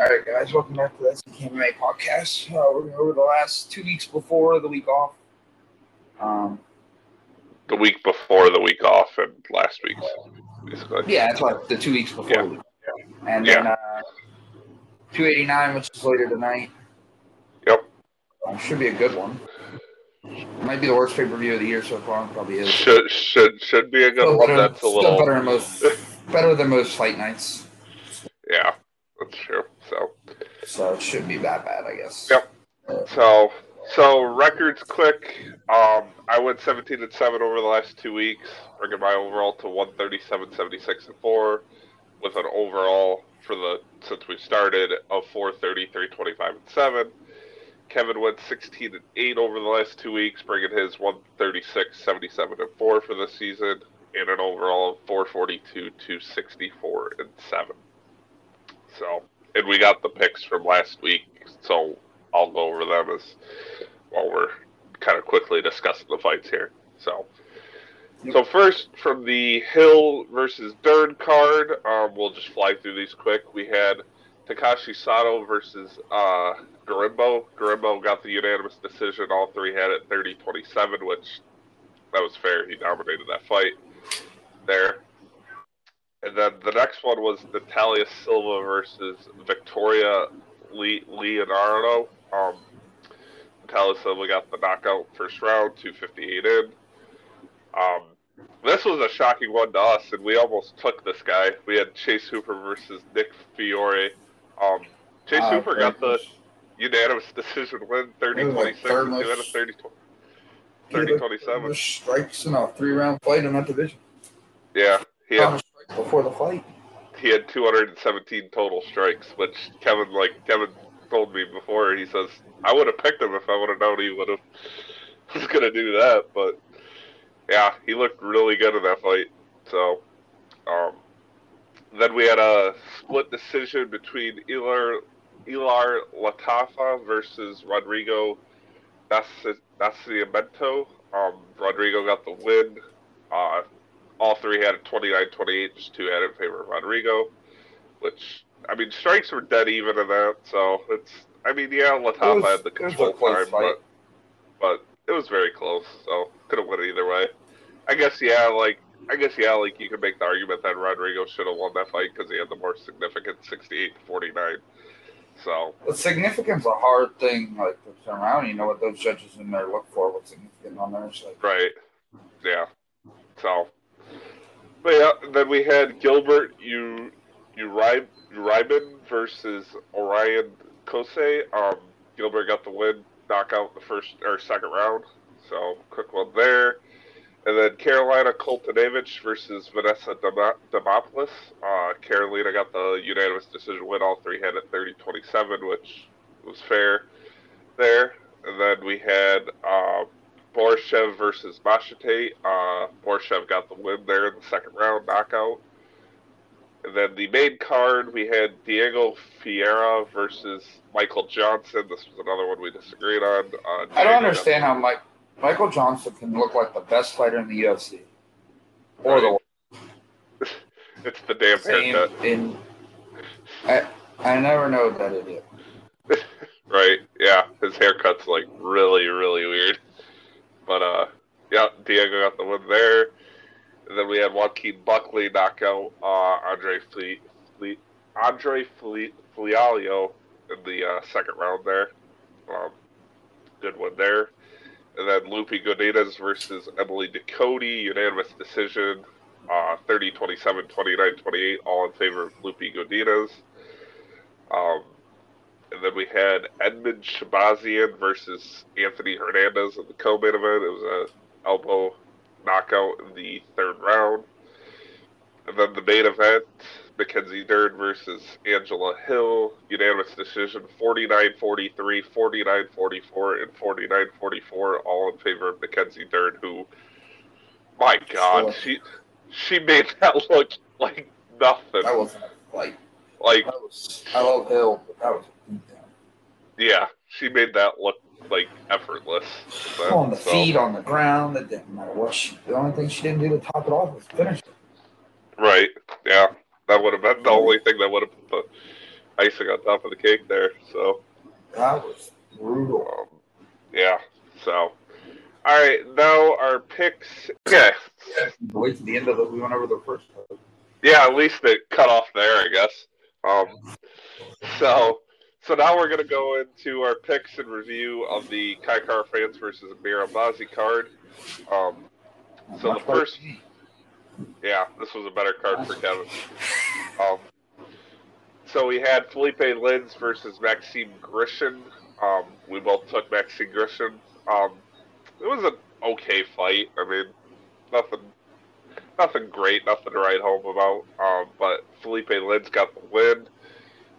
All right, guys, welcome back to the MMA podcast. Uh, we're going over the last two weeks before the week off. Um, The week before the week off and last week's, basically. yeah, that's like the two weeks before. Yeah. the week. And then uh, 289, which is later tonight. Yep. Um, should be a good one. Might be the worst pay per view of the year so far. Probably is. Should should should be a good Still one. better, That's a little better than most. better than most fight nights. yeah, that's true. So it shouldn't be that bad, I guess. Yep. so so records quick. Um, I went 17 and seven over the last two weeks, bringing my overall to 137, 76 and four, with an overall for the since we started of 430, 325 and seven. Kevin went 16 and 8 over the last two weeks, bringing his 136, 77 and 4 for this season, and an overall of 442, 264 and 7. So, and we got the picks from last week, so I'll go over them as while we're kind of quickly discussing the fights here. So, so first from the Hill versus Dern card, um, we'll just fly through these quick. We had Takashi Sato versus uh, Gorimbo. Gorimbo got the unanimous decision. All three had it 30-27, which that was fair. He dominated that fight there. And then the next one was Natalia Silva versus Victoria Le- Leonardo. Um, Natalia Silva got the knockout first round, 258 in. Um, this was a shocking one to us, and we almost took this guy. We had Chase Hooper versus Nick Fiore. Um, Chase Uh, Hooper got the unanimous decision win, 30 It was like 26, third and most- two out of 30, He had 30 the 27. strikes in a three round fight in that division. Yeah, he had How much strikes before the fight. he had 217 total strikes, which Kevin like Kevin told me before. He says I would have picked him if I would have known he would have was gonna do that. But yeah, he looked really good in that fight. So um, then we had a split decision between Ilir Ilir Latifi versus Rodrigo Nasci- Nascimento. Um, Rodrigo got the win. Uh, all three had a 29-28, just two had it in favor of Rodrigo. Which I mean, strikes were dead even in that, so it's. I mean, yeah, It Latifi had the it control time, but but it was very close, so could have went either way. I guess yeah, like I guess yeah, like you could make the argument that Rodrigo should have won that fight because he had the more significant 68 to 49. So The significance is a hard thing, like to turn around. You know what those judges in there look for, what's significant on there. Right, yeah. So, but yeah, then we had Gilbert you Uri- Uriben versus Orion Cosce. Um, Gilbert got the win, knockout in the first or second round. So quick one there. And then Carolina Koltanevich versus Vanessa Demopoulos. Uh, Carolina got the unanimous decision win. All three had it 30-27, which was fair there. And then we had uh, Borshev versus Machete. Uh, Borshev got the win there in the second round, knockout. And then the main card, we had Diego Ferreira versus Michael Johnson. This was another one we disagreed on. Uh, I don't understand how Mike, Michael Johnson can look like the best fighter in the UFC. Or the got- It's the damn same haircut. in. I, I never know that idiot. Right, yeah. His haircut's like really, really weird. But uh yeah, Diego got the win there. And then we had Joaquin Buckley knock out uh Andre Fleet Andre Fleet Fialho in the uh, second round there. Um, good one there. And then Lupi Godinez versus Emily Ducote, unanimous decision. Uh, 30 27, 29 28, all in favor of Lupi Godinez. Um, and then we had Edmund Shahbazyan versus Anthony Hernandez in the co-main event. It was a elbow knockout in the third round. And then the main event, Mackenzie Dern versus Angela Hill. Unanimous decision, 49-43, 49-44, and 49-44, all in favor of Mackenzie Dern, who, my God, she she made that look like nothing. That wasn't a. Like, That was. I love Hill, but that was. Yeah, she made that look like effortless. On the so- feet, on the ground. It didn't matter what she. The only thing she didn't do to top it off was finish it. Right. Yeah. That would have been the only thing that would have put the icing on top of the cake there. So that was brutal. Um, yeah. So, all right. Now our picks. Yeah. Wait to the end of the. We went over the first. Part. Yeah. At least it cut off there, I guess. Um. So. So now we're gonna go into our picks and review of the Kai Kara-France versus Amir Albazi card. Um. So the first. Yeah, this was a better card for Kevin. Um. So we had Felipe Lins versus Maxime Grishin. Um, we both took Maxime Grishin. Um, it was an okay fight. I mean, nothing, nothing great, nothing to write home about. Um, but Felipe Lins got the win.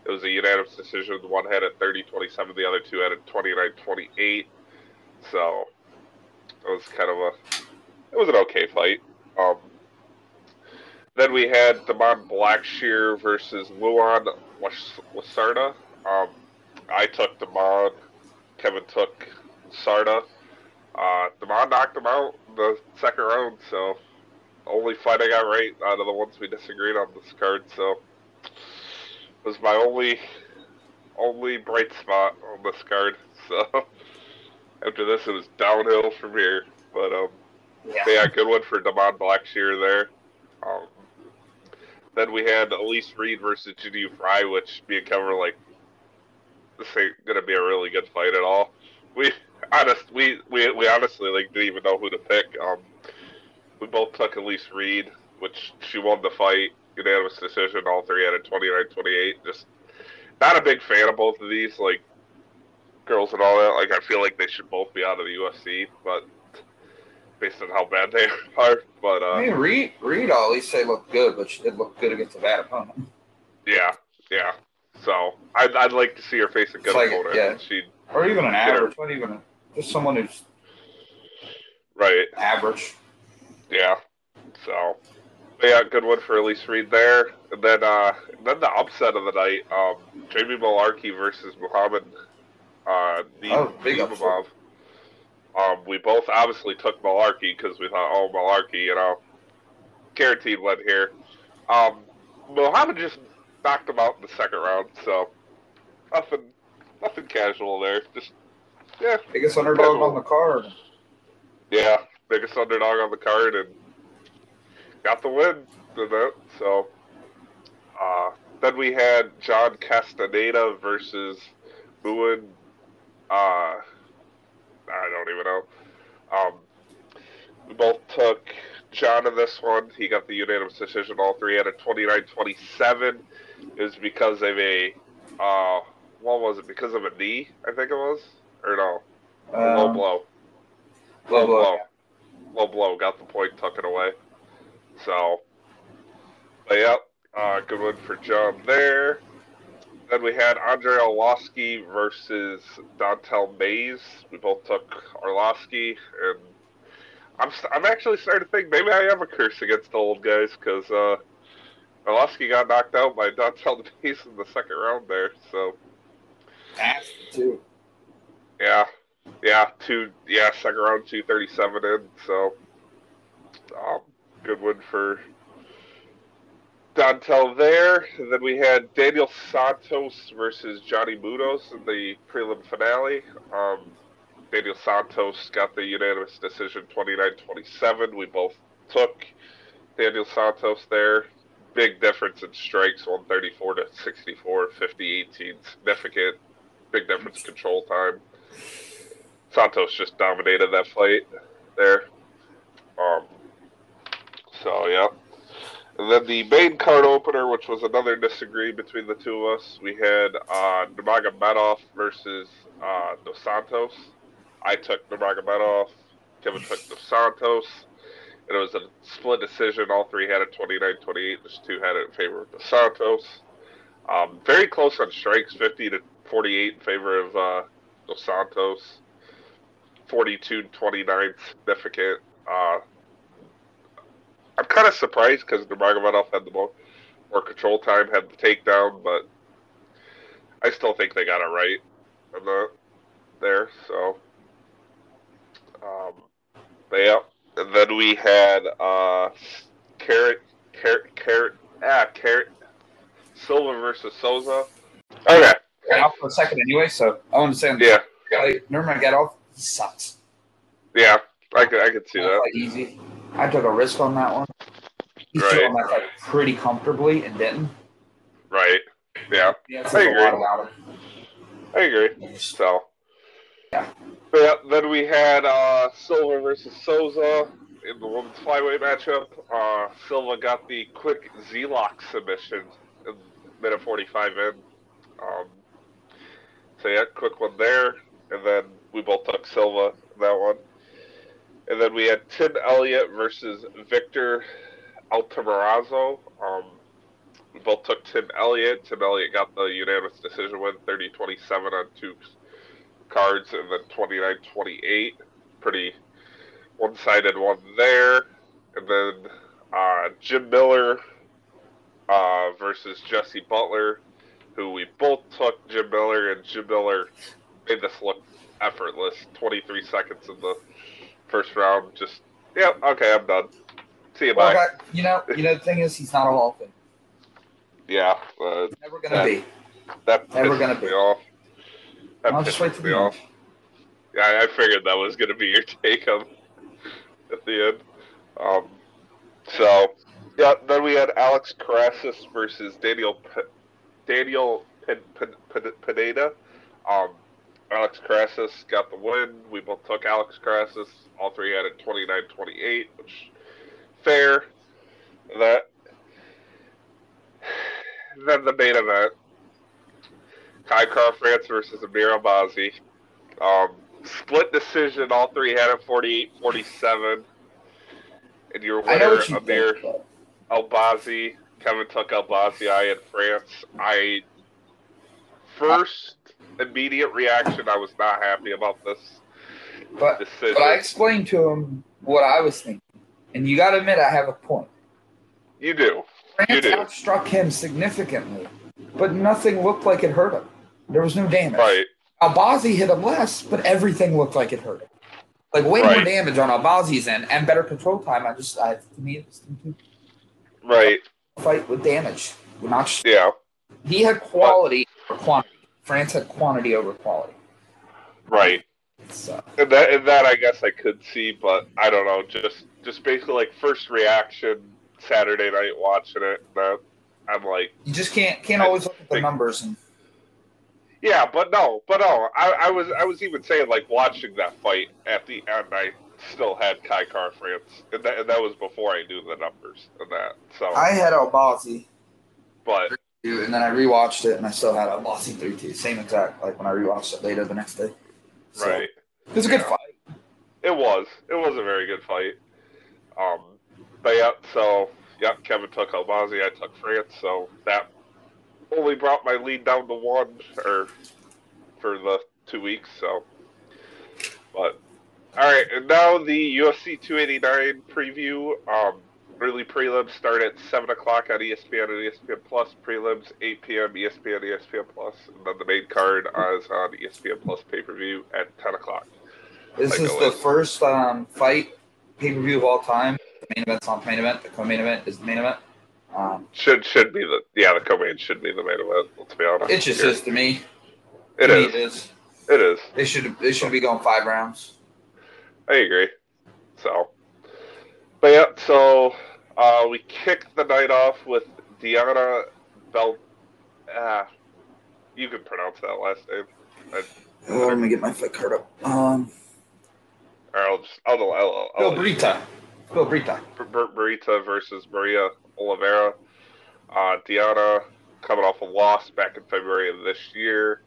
It was a unanimous decision. One had it 30-27, the other two had it 29-28. So it was kind of a, it was an okay fight. Um, then we had Damon Blackshear versus Luan Lacerda. Um, I took Damon. Kevin took Sarda. Uh, Damon knocked him out in the second round, so only fight I got right out of the ones we disagreed on this card. So was my only only bright spot on this card. So after this, it was downhill from here. But um, yeah, yeah good one for Damon Blackshear there. Um, then we had Elise Reed versus Jinh Frey, which me and Kevin were like, this ain't gonna be a really good fight at all. We honest we, we we honestly like didn't even know who to pick. Um, we both took Elise Reed, which she won the fight, unanimous decision. All three had a 29-28. Just not a big fan of both of these, like girls and all that. Like I feel like they should both be out of the UFC, but based on how bad they are. But uh, I mean, Reed, Reed, at least say looked good, but she did look good against a bad opponent. Yeah, yeah. So I'd, I'd like to see her face a good like, opponent. Yeah. She or even an average, not even a, just someone who's right average. Yeah. So yeah, good one for Elise Reed there. And then uh and then the upset of the night, um Jamie Mullarkey versus Muhammad uh oh, big. Um, we both obviously took Mullarkey because we thought, oh, Mullarkey, you know, guaranteed win here. Um, Muhammad just knocked him out in the second round, so nothing, nothing casual there. Just yeah, biggest underdog casual. on the card. Yeah, biggest underdog on the card, and got the win in that. So uh, then we had John Castaneda versus Boone. Uh, I don't even know. Um, we both took John in this one. He got the unanimous decision. All three had a 29-27. It was because of a, uh, what was it? Because of a knee, I think it was, or no, um, low blow. Low, blow. blow. Low blow. Got the point. It away. So, but yeah, uh, good one for John there. Then we had Andre Arlovski versus Don'Tale Mayes. We both took Arlovski, and I'm I'm actually starting to think maybe I am a curse against the old guys because uh, got knocked out by Don'Tale Mayes in the second round there. So that's two. Yeah, yeah, two. Yeah, second round, two thirty-seven in. So um, good one for Don'Tale there. And then we had Daniel Santos versus Johnny Munoz in the prelim finale. Um, Daniel Santos got the unanimous decision 29-27. We both took Daniel Santos there. Big difference in strikes, 134 to 64, 50-18, significant. Big difference in control time. Santos just dominated that fight there. Um, so, yeah. And then the main card opener, which was another disagree between the two of us, we had uh, Nurmagomedov versus uh, Dos Santos. I took Nurmagomedov. Kevin took Dos Santos. And it was a split decision. All three had it 29-28. Just two had it in favor of Dos Santos. Um, very close on strikes, 50 to 48 in favor of uh, Dos Santos. 42-29 significant. Uh, I'm kind of surprised because Nurmagomedov had the more, more control time, had the takedown, but I still think they got it right in the there. So, um, but yeah, and then we had uh, carrot, carrot, carrot, ah, carrot, Silva versus Souza. Okay. Got off for a second anyway, so I want to say on the Yeah. fight, Nurmagomedov, he sucks. Yeah. I could I could see That that. easy. I took a risk on that one. He Right. took on that fight pretty comfortably and didn't. Right. Yeah. Yeah, I agree. a lot about him. I agree. So. Yeah. But yeah, then we had uh, Silva versus Souza in the women's flyweight matchup. Uh, Silva got the quick Z-lock submission in minute 45 in. Um, so yeah, quick one there. And then we both took Silva in that one. And then we had Tim Elliott versus Victor Altamirano. Um, we both took Tim Elliott. Tim Elliott got the unanimous decision win, 30-27 on two cards, and then 29-28. Pretty one-sided one there. And then uh, Jim Miller uh, versus Jesse Butler, who we both took Jim Miller, and Jim Miller made this look effortless. 23 seconds in the first round. Just, yeah, okay, I'm done. See you, Well, bye. that- you know, you know, the thing is, he's not a Hall of. Yeah, uh, Never gonna Yeah. be. that Never gonna be. off. That I'll just wait me the off. Yeah, I figured that was to be your take on at the end. Um, so, yeah, then we had Alex Caceres versus Daniel P- Daniel P- P- Pineda. Um, Alex Caceres got the win. We both took Alex Caceres. All three had it 29-28, which fair. That. Then the main event. Kai Kara-France versus Amir Albazi. Um, split decision. All three had it 48-47. And your winner, you Amir think. Albazi. Kevin took Albazi. I had France. I first immediate reaction. I was not happy about this But decision. but I explained to him what I was thinking, and you got to admit I have a point. you do. France You do. outstruck him significantly, but nothing looked like it hurt him. There was no damage. Right. Albazi hit him less, but everything looked like it hurt him. Like way more damage on Albazi's end and better control time. I just, I, to me, it was Right. fight with damage. Not sh- Yeah. he had quality over quantity. France had quantity over quality. Right. So And that, and that I guess I could see, but I don't know. Just, just basically like first reaction Saturday night watching it. That I'm like, you just can't can't I always look at the think- numbers and yeah, but no, but no. I, I was, I was even saying like watching that fight at the end. I still had Kai Kara-France, and that, and that was before I knew the numbers and that. So, I had Albazi. but and then I rewatched it and I still had Albazi three two. Same exact like when I rewatched it later the next day. So, right. It was a good fight. It was. It was a very good fight. Um, but yeah, so yeah, Kevin took Albazi, I took France, so that only brought my lead down to one, or for the two weeks. So, but all right, and now the UFC 289 preview. Um, early prelims start at seven o'clock on ESPN and ESPN Plus. Prelims 8 p.m. ESPN, ESPN Plus, and then the main card is on ESPN Plus pay per view at 10 o'clock. This Like is the first um, fight pay per view of all time. The main event's the main event. The co main event is the main event. Um, Should should be the yeah the co-main should be the main event. Let's be honest. it just here. is to me. It To me. It is. It is. They should they should be going five rounds. I agree. So, but yeah. So uh, we kicked the night off with Diana Bel. Ah, you can pronounce that last name. Oh, let me get my fight card up. Um, Or I'll just I'll, I'll, I'll, Bill I'll Brita. Bill Brita. Bur- Bur- Burita versus Maria Oliveira. Uh, Diana coming off a loss back in February of this year.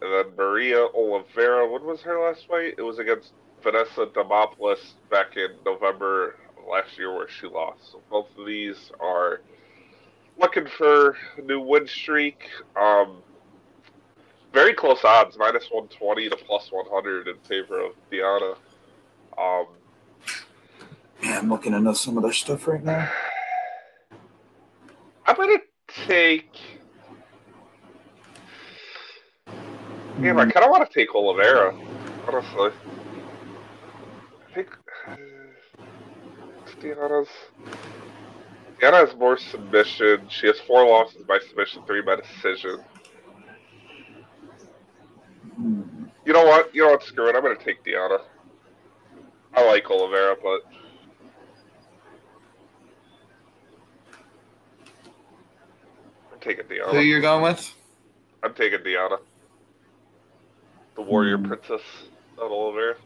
And then Maria Oliveira, when was her last fight? It was against Vanessa Demopoulos back in November of last year where she lost. So both of these are looking for a new win streak. Um, very close odds, minus 120 to plus 100 in favor of Diana. Um, Yeah, I'm looking into some of their stuff right now. I'm gonna take. Damn, I kind of want to take Oliveira, honestly. I think uh, Diana's. Diana has more submission. She has four losses by submission, three by decision. You know what? You know what? Screw it. I'm gonna take Deanna. I like Oliveira, but I'm taking Diana. Who you're going with? I'm taking Deanna. The warrior princess, not Oliveira.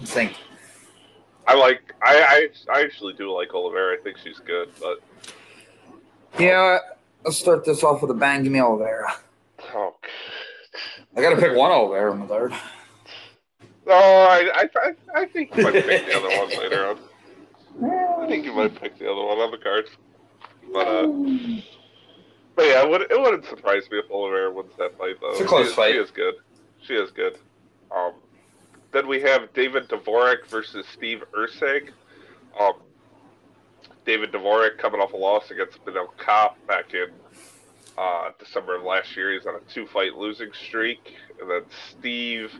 I think. I like. I, I I actually do like Oliveira. I think she's good, but Yeah, let's start this off with a bang. Give me Oliveira. oh. I got to pick one Oliveira in the third. No, I, I, I, I think you might pick the other one later on. I think you might pick the other one on the cards. But uh, but yeah, it, would, it wouldn't surprise me if Oliveira wins that fight though. It's a close she fight. She is good. She is good. Um, then we have David Dvorak versus Steve Erceg. Um, David Dvorak coming off a loss against Manel Kape back in uh, December of last year. He's on a two-fight losing streak, and then Steve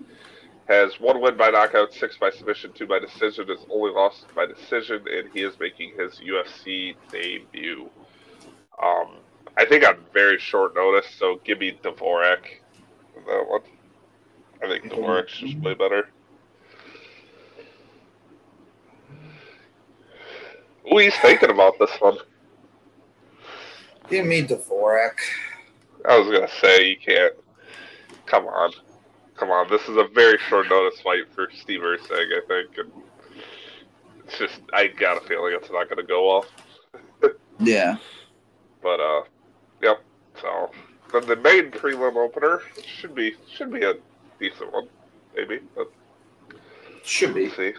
has one win by knockout, six by submission, two by decision. His only loss by decision, and he is making his UFC debut. Um, I think on very short notice, so give me Dvorak that one. I think Dvorak's just way better. He's thinking about this one. Give me Dvorak. I was gonna say you can't. Come on, come on. This is a very short notice fight for Steve Erceg, I think, and it's just I got a feeling it's not gonna go well. Yeah. But uh, yep. So then the main prelim opener should be should be a decent one, maybe. But Should be. we'll see.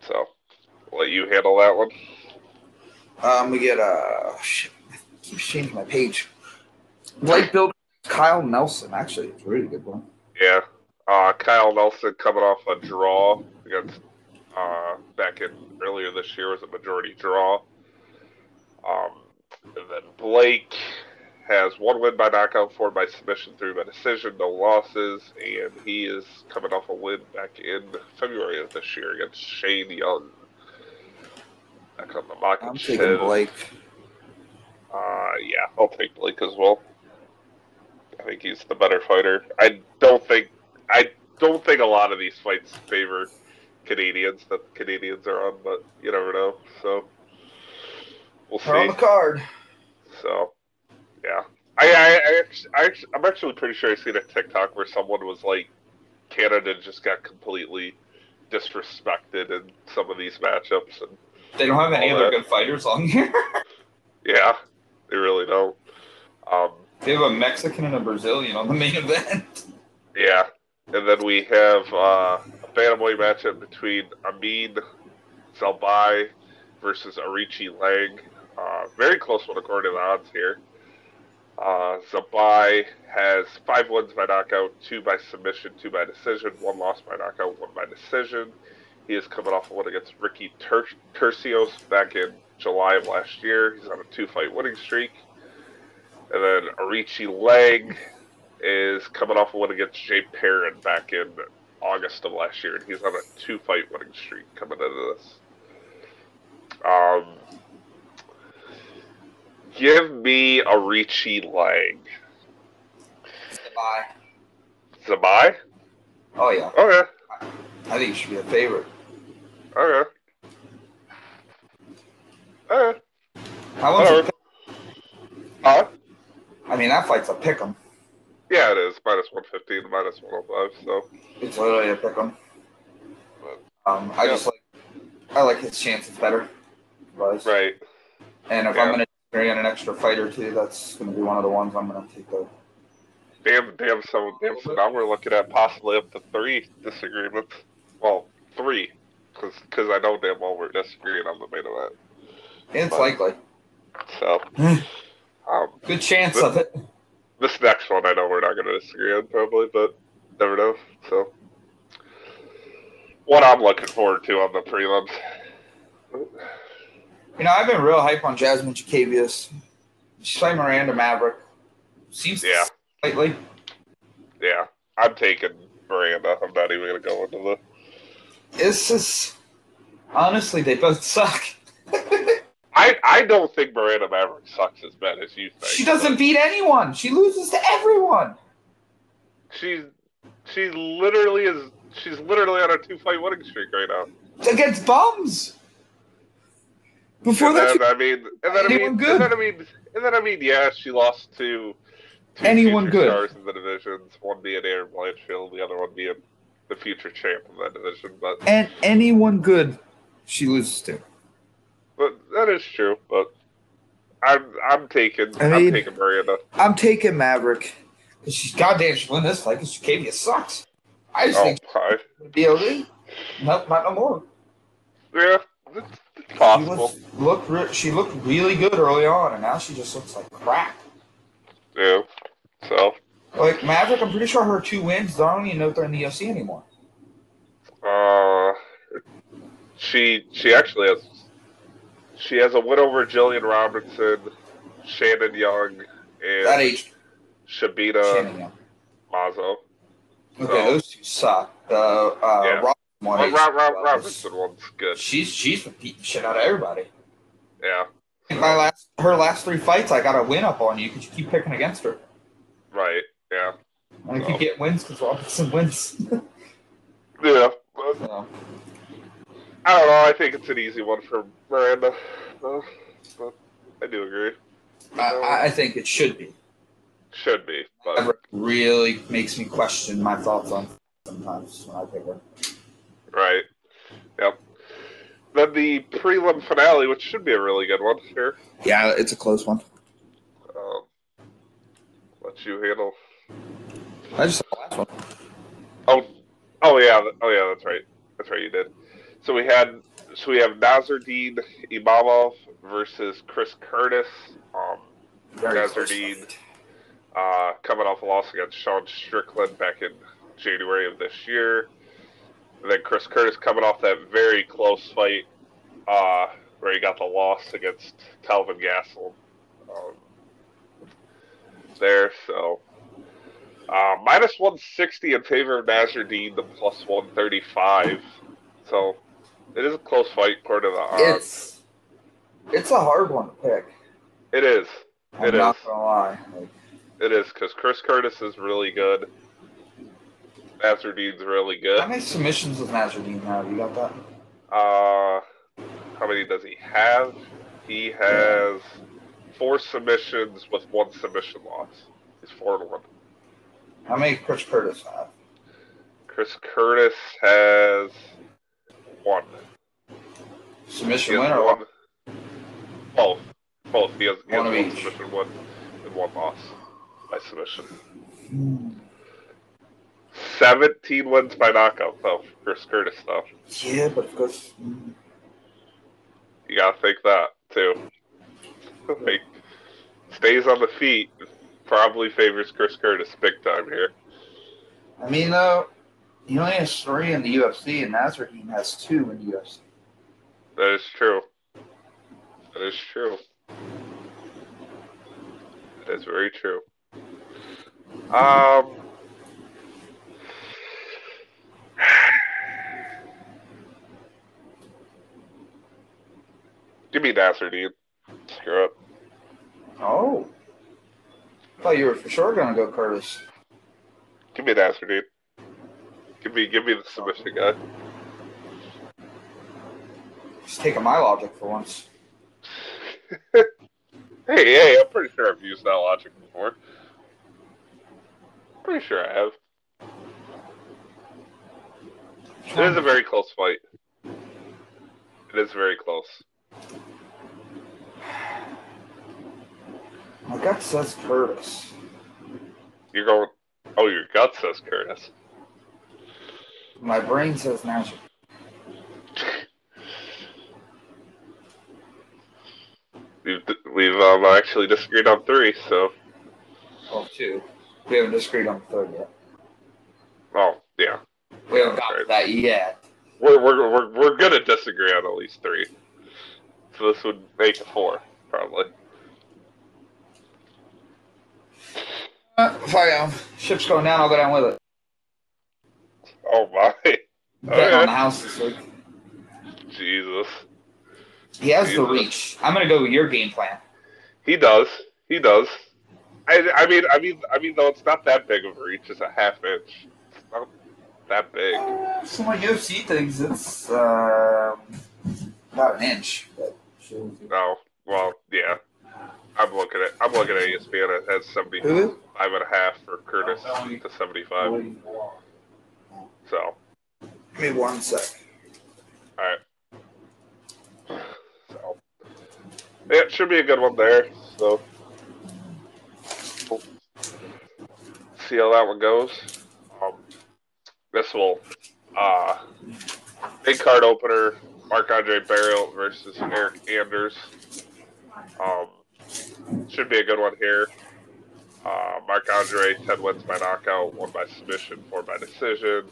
So let you handle that one. Um, we get uh, shit. I keep changing my page. Light build Kyle Nelson. Actually, it's a really good one. Yeah. Uh, Kyle Nelson coming off a draw against uh, back in earlier this year was a majority draw. Um, and then Blake has one win by knockout, four by submission, three by decision, no losses, and he is coming off a win back in February of this year against Shane Young. On the market. I'm taking Blake. Uh, yeah, I'll take Blake as well. I think he's the better fighter. I don't think I don't think a lot of these fights favor Canadians that Canadians are on, but you never know. So we'll on see. the card. So yeah, I I, I, I I'm actually pretty sure I seen a TikTok where someone was like, Canada just got completely disrespected in some of these matchups, and They don't have any other good fighters on here. yeah, they really don't. Um, they have a Mexican and a Brazilian on the main event. Yeah, and then we have uh, a bantamweight matchup between Amin Zahabi versus Arichi Lang. Uh, very close one according to the odds here. Uh, Zahabi has five wins by knockout, two by submission, two by decision, one loss by knockout, one by decision. He is coming off a win against Ricky Ter- Tercios back in July of last year. He's on a two-fight winning streak. And then Arichi Lang is coming off a win against Jay Perrin back in August of last year, and he's on a two-fight winning streak coming into this. Um, give me a Ricci Lang. Bye. Zahabi? Oh yeah, Okay, I think he should be a favorite. Okay. Okay. How much? Whatever. Huh? I mean, that fight's a pick 'em. Yeah, it is. Minus 115, minus 105, so. It's literally a pick 'em. Um, I Yeah. just like, I like his chances better. But, Right. And if Yeah. I'm gonna bring in an extra fight or two, that's gonna be one of the ones I'm gonna take the. Damn, damn, so, damn, so now we're looking at possibly up to three disagreements. Well, three. Because because I know damn well we're disagreeing on the main event. It's But- likely. So, um, Good chance of it. this next one I know we're not going to disagree on probably, but never know. So, what I'm looking forward to on the prelims. You know, I've been real hype on Jasmine Jasudavicius. She's playing Miranda Maverick. Seems Yeah. slightly. Yeah, I'm taking Miranda. I'm not even going to go into the. It's just honestly, they both suck. I I don't think Miranda Maverick sucks as bad as you think. she doesn't beat anyone. She loses to everyone. She's She literally is. She's literally on a two fight winning streak right now. against bums. Before and that, then, I mean, and then I Anyone mean, good? and then I mean, and then I mean, yeah, she lost to two Anyone good? stars in the divisions. One being Erin Blanchfield, the other one being the future champ of that division. But and anyone good, she loses to. but that is true. But I'm I'm taking I mean- am taking Miranda. I'm taking Maverick because she's goddamn she win this fight because Katia sucks. I just Oh, think hi. BOD. Nope, not no more. yeah, it's, it's She possible. was, looked re- she looked really good early on, and now she just looks like crap. Yeah. So, Like Maverick, I'm pretty sure her two wins. I don't even know if they're in the UFC anymore. uh, she she actually has she has a win over Jillian Robinson, Shannon Young, That and age, Shabina Shannon Young. Mazo. Okay, Oh. those two suck. The uh, Yeah. One, Well, Rob, Rob, Robinson one's good. She's she's beating shit out of everybody. Yeah, my last her last three fights, I got a win up on you because you keep picking against her. right. Yeah, I Oh. keep getting wins because Robinson wins. yeah. But so, I don't know. I think it's an easy one for Miranda. Uh, but I do agree. I- I, I think it should be. Should be, but Maverick really makes me question my thoughts on sometimes when I pick her. right. Yep. Then the prelim finale, which should be a really good one here. Yeah, it's a close one. Um, let you handle. I just saw the last one. Oh, oh yeah, oh yeah, that's right, that's right, you did. So we had, so we have Nassourdine Imavov versus Chris Curtis. Um, Very close Nassourdine. fight. uh, coming off a loss against Sean Strickland back in January of this year. And then Chris Curtis coming off that very close fight uh, where he got the loss against Calvin Gasol um, there. So uh, minus 160 in favor of Nassourdine, the plus 135. So it is a close fight, according to the odds. It's it's a hard one to pick. it is. I'm It not is. gonna lie. Like, It is because Chris Curtis is really good. Nassourdine's really good. how many submissions does Nassourdine have? You got that? Uh, how many does he have? He has four submissions with one submission loss. He's four to one. How many Chris Curtis have? Chris Curtis has one. Submission win or one. Both. Both. He has, he One has one submission win and one loss by submission. Hmm. 17 wins by knockout, though, for Chris Curtis, though. Yeah, but of course. hmm. You gotta think that too. like, stays on the feet, probably favors Chris Curtis big time here. I mean, though, he only has three in the UFC, and Nassourdine has two in the UFC. That is true. That is true. That is very true. Um. Give me Nasser, Screw up. Oh. I thought you were for sure going to go Curtis. Give me Nasser, Give me, give me the submission guy. Just taking my logic for once. Hey, hey, I'm pretty sure I've used that logic before. Pretty sure I have. It is a very close fight. It is very close. My gut says Curtis. You're going. Oh, your gut says Curtis. My brain says Nassourdine. We've we've um, actually disagreed on three, so Well, two. We haven't disagreed on the third yet. oh yeah, We haven't gotten to that yet. we're we're we're we're gonna disagree on at least three. So this would make it four, probably. Uh, if I um, ship's going down, I'll go down with it. Oh my, Betting on the house this week. Jesus. He has the reach. I'm going to go with your game plan. He does. He does. I, I mean, I mean, I mean, though it's not that big of a reach. It's a half inch. not that big. Uh, so my UFC things, it's um, about an inch. But No, well, yeah. I'm looking at I'm looking at ESPN. It has 75 Who? And a half for Curtis to 75. So, give me one sec. all right. So, yeah, it should be a good one there. So, we'll see how that one goes. Um, this will, uh, big card opener: Mark Andre Barriault versus Eric Anders. Um, should be a good one here. Uh, Mark Andre, 10 wins by knockout, one by submission, four by decision.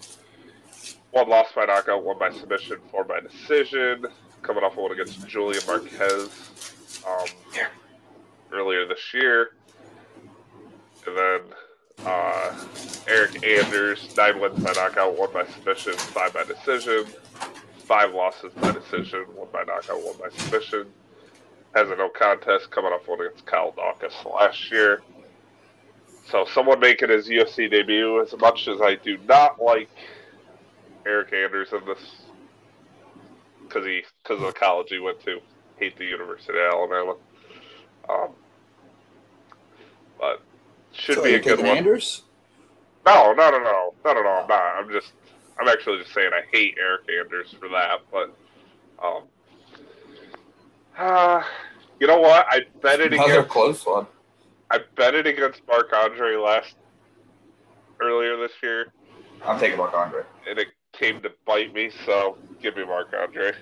One loss by knockout, one by submission, four by decision. Coming off a win against Julian Marquez um, earlier this year. And then uh, Eric Anders, nine wins by knockout, one by submission, five by decision. Five losses by decision, one by knockout, one by submission. Has a no contest coming off one against Kyle Daukaus last year. So someone making his UFC debut, as much as I do not like Eric Anders in this, because he because of the college he went to, hate the University of Alabama. Um, but should So be a good one. Anders? No, no, no, no, no, no, no. I'm not. I'm just. I'm actually just saying I hate Eric Anders for that. But, um, uh, you know what? I bet it Another against. close one. I bet it against Mark Andre last earlier this year, I'm taking Mark Andre. and it came to bite me. So give me Mark Andre.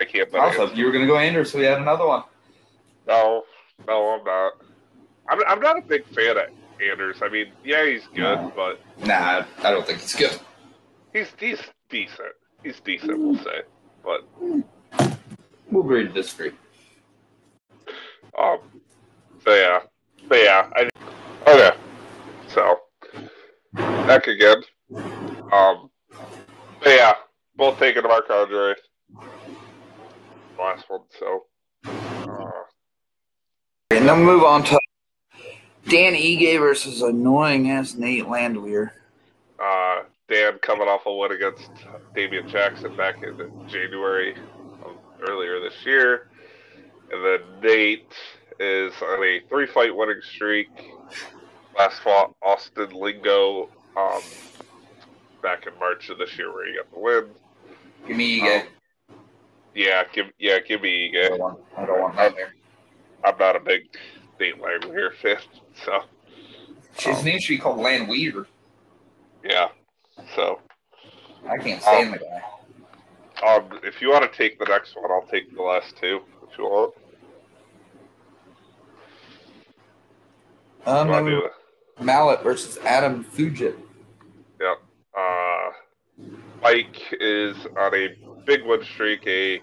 I can't bet also, you were going to go Anders, so we had another one. No, no, I'm not. I'm, I'm not a big fan of Anders. I mean, yeah, he's good, No. but Nah, I don't think it's good. he's he's decent. He's decent, we'll say. But We'll agree to disagree. Um. So yeah, but yeah, I. Okay. So back again. Um. But yeah, both taking Mark Andre. Last one. So. Uh, And then move on to Dan Ige versus annoying ass Nate Landwehr. uh, Dan coming off a win against Damian Jackson back in January of earlier this year, and then Nate is on a three-fight winning streak. Last fought Austin Lingo um, back in March of this year, where he got the win. Give me Ige. Yeah, give yeah, give me I don't Ige. want, I don't want that there. I'm not a big Nate Langmuir fan, so His name should be called Landwehr. yeah. So I can't stand the guy. um, if you want to take the next one, I'll take the last two if you want. Um, You then want to we- do it? Malott versus Adam Fugitt. Uh, Mike is on a big win streak, a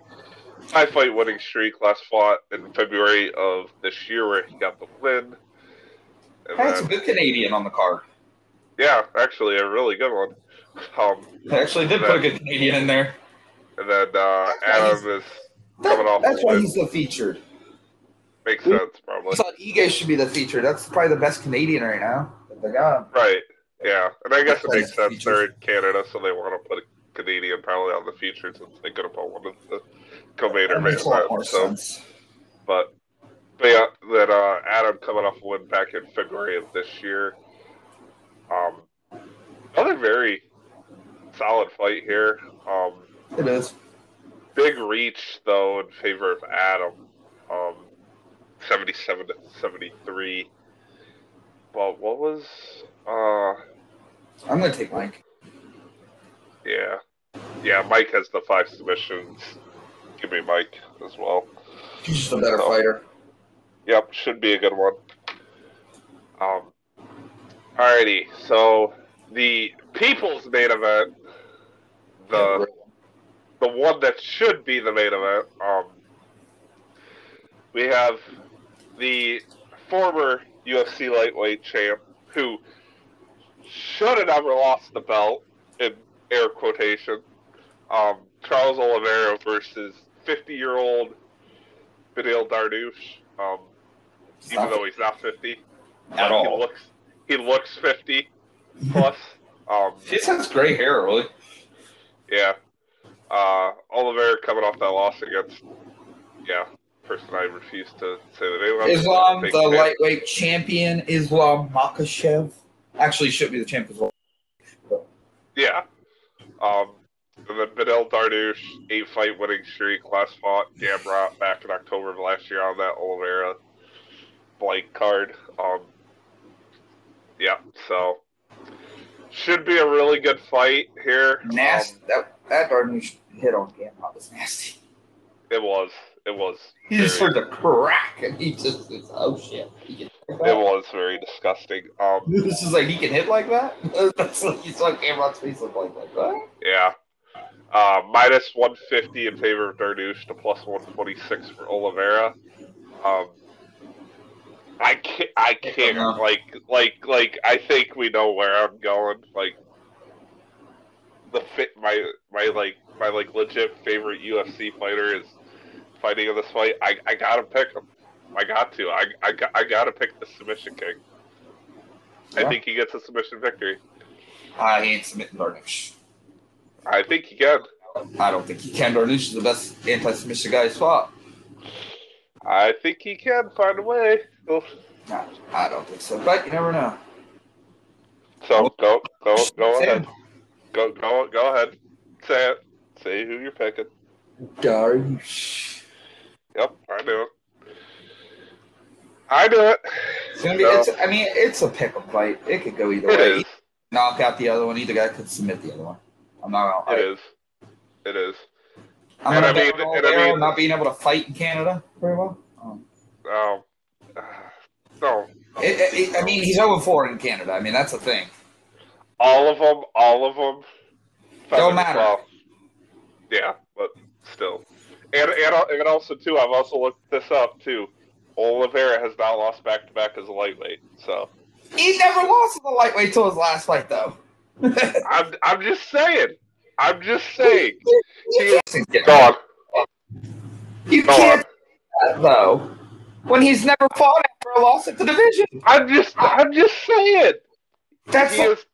five fight winning streak. Last fought in February of this year, where he got the win. And Hey, it's a good Canadian on the card. yeah, actually, a really good one. Um, I actually did put a good Canadian in there. and then uh, Adam is coming off that's why win. he's the featured. Makes sense, probably. I thought Ige should be the feature. That's probably the best Canadian right now. that They got. Right. Yeah, and I guess it makes sense. features. They're in Canada, so they want to put a Canadian probably on the feature since they could have put one of the co-main or main makes a lot event. more So. sense. But, but yeah, that uh, Adam coming off a win back in February of this year. Um, another very solid fight here. Um, It is. big reach though in favor of Adam. Um, seventy-seven to seventy-three. But what was uh I'm gonna take Mike. yeah yeah Mike has the five submissions. Give me Mike as well. He's just a better Oh. fighter. Yep, should be a good one. Um, alrighty, so the people's main event, the the one that should be the main event, um, we have the former UFC lightweight champ who should have never lost the belt in air quotation. Um, Charles Oliveira versus 50 year old Beneil Dariush. Um, even though he's not 50, at he all. looks he looks 50 plus. Um, just has gray hair, really. yeah. Uh, Oliveira coming off that loss against, yeah, person I refuse to say the name of. Islam, the lightweight champion, Islam Makhachev. Actually, should be the champ as well. Yeah. Um, and then Beneil Dariush, eight fight winning streak, last fought Gamrot back in October of last year on that Oliveira blank card. Um, yeah, so should be a really good fight here. Nasty. Um, that that Dariush hit on Gamrot was nasty. it was. It was. He just heard the crack, and he just it's, oh shit. He can hit like It was very disgusting. Um, This is like he can hit like that. That's like you saw Gamrot's face look like like that. yeah. Uh, minus 150 in favor of Dariush to plus 126 for Oliveira. Um, I can't. I can't. Like, like, like. I think we know where I'm going. Like, the fit. My, my, like, my, like, legit favorite UFC fighter is fighting in this fight. I, I gotta pick him. I got to. I, I, got- I gotta pick the submission king. I think he gets a submission victory. I ain't submitting Dariush. I think he can. I don't think he can. Dariush is the best anti-submission guy he's fought. I think he can find a way. No, I don't think so. But you never know. So go, go, go Sam, ahead. Go, go, go ahead. Say it. Say who you're picking. Dariush. Yep, I do it. I do it. It's gonna be. So, It's, I mean, it's a pick 'em fight. It could go either it way. is. Knock out the other one. Either guy could submit the other one. I'm not. It I, is. It is. I'm And gonna I mean- and I mean- not being able to fight in Canada very well. Um, Um, no. it, it, it- I mean, he's 0 4 in Canada. I mean, that's the thing. All of them. All of them. Don't matter. Well, yeah, but still. And, and and also too, I've also looked this up too. Oliveira has not lost back to back as a lightweight, so He never lost in a lightweight till his last fight, though. I'm I'm just saying. I'm just saying. Can't, Go on. you Go can't on. that, though. When he's never fought after a loss at the division. I'm just I'm just saying. That's like, is,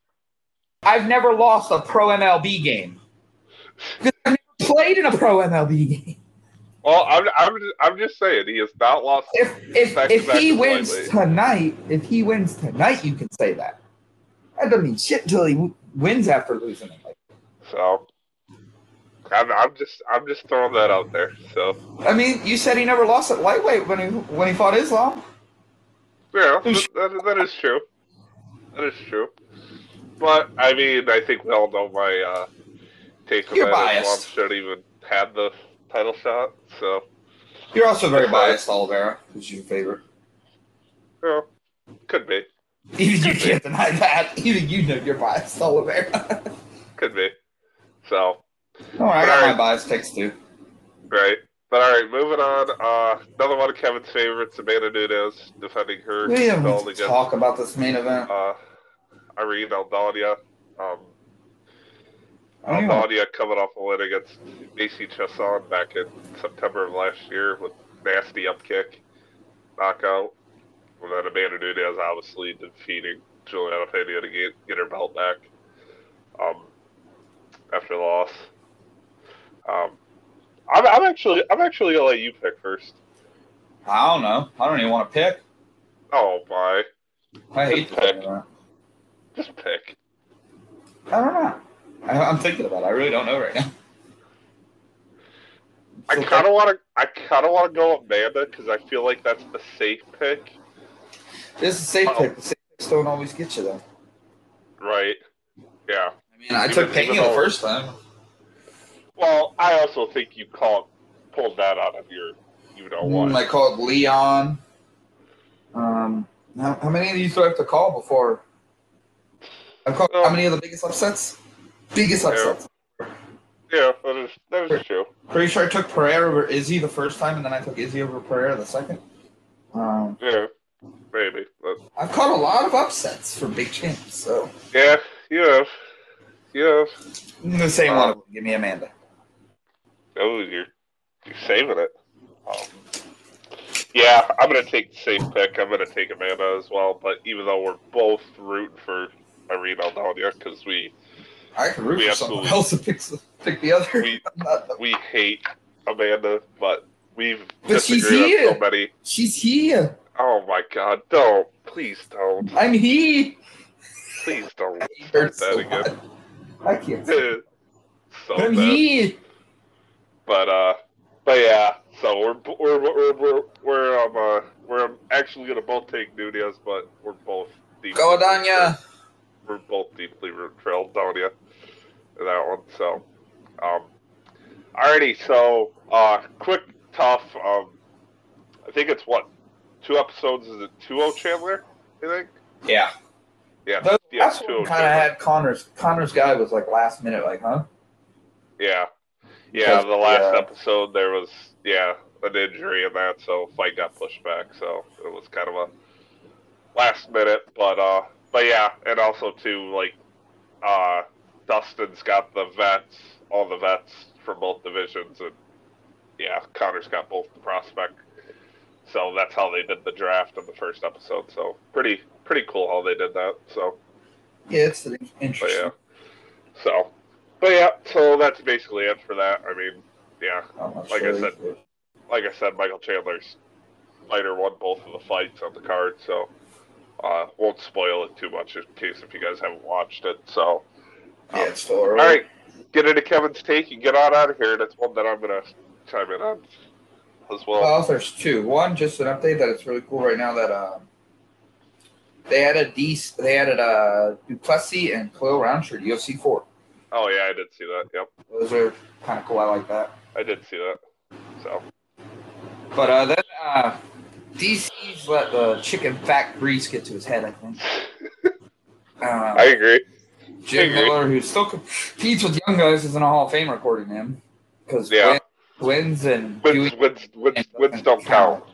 I've never lost a pro MLB game. I've never played in a pro MLB game. Well. I'm I'm I'm just saying he has not lost. If if Back if back he wins tonight, if he wins tonight, you can say that. That doesn't mean shit until he w- wins after losing it. So I'm I'm just I'm just throwing that out there. So I mean, you said he never lost at lightweight when he when he fought Islam. yeah, that, that, that is true. That is true. But I mean, I think we all know my uh, take on You're that. Islam biased. should even had the title shot. So You're also very biased, Oliveira, who's your favorite. yeah, could be, Even you can't deny that. Even you know you're biased, Oliveira. could be. So All right, I got my Alright. bias picks too. right. But all right, moving on. Uh, another one of Kevin's favorites, Amanda Nunes, defending her We belt to talk about this main event. uh, Irene Aldana. Um, I don't even- Aldana coming off a win against Macy Chiasson back in September of last year with nasty upkick, knockout. And then Amanda Nunes obviously defeating Juliana Pena to get, get her belt back um, after the loss. Um, I'm, I'm actually I'm actually gonna let you pick first. I don't know. I don't even want to pick. Oh my, I hate Just pick. just pick. I don't know. I, I'm thinking about it. I really don't know right now. I kind of want to I kind of want to go Amanda because I feel like that's the safe pick. This is a safe Oh. pick. The safe picks don't always get you though. Right. Yeah. I mean, I Even- took Pena the first time. Well, I also think you called pulled that out of your you know what. Mm, I called Leon. Um, how, how many of these do I have to call before? I've called how many of the biggest upsets? Biggest Yeah. upsets. yeah, that is that is true. Pretty sure I took Pereira over Izzy the first time, and then I took Izzy over Pereira the second. Um, Yeah, maybe. But I've caught a lot of upsets for big champs, so yeah, you have, you have. I'm say one Um, of them. Give me Amanda. Oh, you're you're saving it. Um, yeah, I'm gonna take the same pick. I'm gonna take Amanda as well. But even though we're both rooting for Irene here because we I can root We for someone else to pick, pick the other. We- the- we hate Amanda, but we've But she's here. so many. She's here. Oh my god, don't. Please don't. I'm here. Please don't It start hurts that so again. I can't. so I'm bad. here. But uh but yeah, so we're we're we're we're we're um uh we're actually gonna both take Nunes, but we're both deeply Go, Danya. We're both deeply thrilled, Danya, in that one. So um alrighty, so uh quick TUF, um I think it's what, two episodes is it two O Chandler, I think? Yeah. Yeah, The yeah, last two one O kind of had Connor's. Connor's guy was like last minute, like, huh? Yeah. Yeah, the last yeah. episode there was yeah, an injury in that, so fight got pushed back, so it was kind of a last minute, but uh but yeah, and also too like uh Dustin's got the vets, all the vets from both divisions and yeah, Connor's got both the prospect. So that's how they did the draft in the first episode. So pretty pretty cool how they did that. So Yeah, it's but interesting. yeah. So, but yeah, so that's basically it for that. I mean, yeah, Like I said, either. like I said, Michael Chandler's fighter won both of the fights on the card, so uh, won't spoil it too much in case if you guys haven't watched it. So, yeah, it's still early. all right, get into Kevin's take and get on out of here. That's one that I'm gonna chime in on as well. Well, there's two. One, just an update that it's really cool right now that uh, they added these. They added uh, Du Plessis and Khalil Rountree to UFC four. oh yeah, I did see that. Yep, Those are kind of cool. I like that. I did see that. So, But uh, then uh, DC's let the chicken fat grease get to his head. I think. Uh, I agree. Jim agree. Miller, who still competes with young guys, is in a Hall of Fame according to him because Yeah. wins and Wins, wins, wins, wins don't count.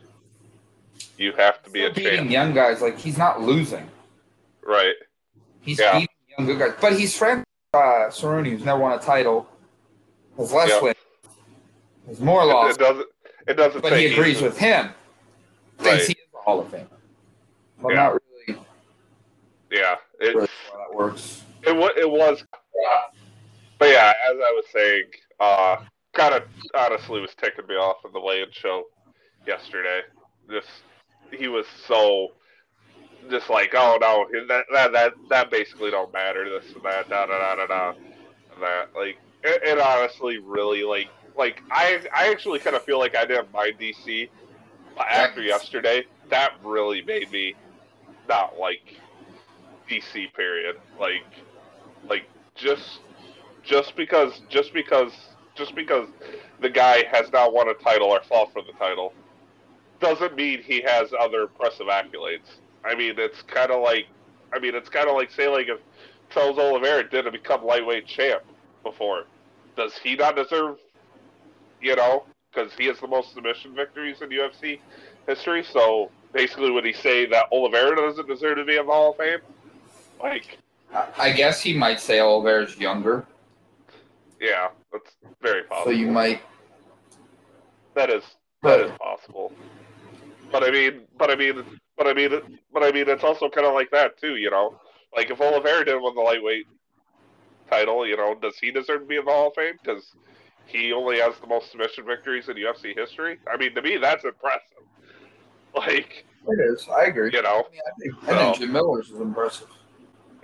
You have to be a beating champ, young guys. Like he's not losing. right? He's Yeah. beating young good guys, but he's friends with uh, Cerrone, who's never won a title, has less Yeah. wins, has more It, losses, it doesn't. It doesn't. but he agrees a- with him. Thinks Right. he is a Hall of Fame. But Yeah. not really Yeah, sure it how that works. It, wa- it was. But yeah, as I was saying, uh, kind of honestly was taking me off of the weigh-in show yesterday. Just he was so just like, oh no, that that that that basically don't matter. This and that, da da da da da, and that. Like it, it honestly really like like I I actually kind of feel like I didn't mind DC but after yesterday. That really made me not like DC. Period. Like like just just because just because just because the guy has not won a title or fought for the title doesn't mean he has other impressive accolades. I mean, it's kind of like I mean, it's kind of like say like if Charles Oliveira didn't become lightweight champ before, does he not deserve? You know, because he has the most submission victories in UFC history. So basically, would he say that Oliveira doesn't deserve to be in the Hall of Fame? Like, I, guess he might say Oliveira's younger, yeah, that's very possible. so you might. That is that is possible. But I mean, but I mean, but I mean, but I mean, it's also kind of like that too. You know, like if Oliveira didn't win the lightweight title, you know, does he deserve to be in the Hall of Fame? Because he only has the most submission victories in UFC history. I mean, to me, that's impressive. Like, it is. I agree. you know, I, mean, I think, I think Jim Miller's is impressive.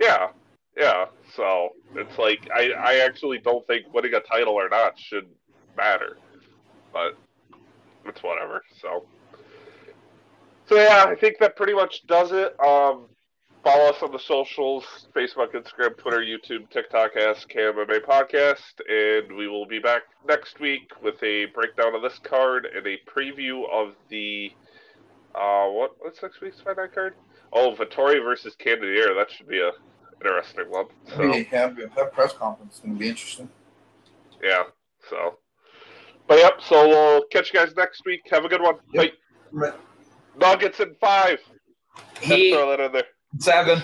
Yeah, yeah. So it's like I, I actually don't think winning a title or not should matter, but it's whatever. So, so yeah, I think that pretty much does it. Um, follow us on the socials: Facebook, Instagram, Twitter, YouTube, TikTok. Ask KMMA Podcast, and we will be back next week with a breakdown of this card and a preview of the uh, what what's next week's fight night card? Oh, Vettori versus Cannonier. That should be a interesting one. So Maybe have that press conference is going to be interesting. yeah. So, but yep. So we'll catch you guys next week. Have a good one. Yep. Bye. Nuggets in five. Just He throw that in there. seven.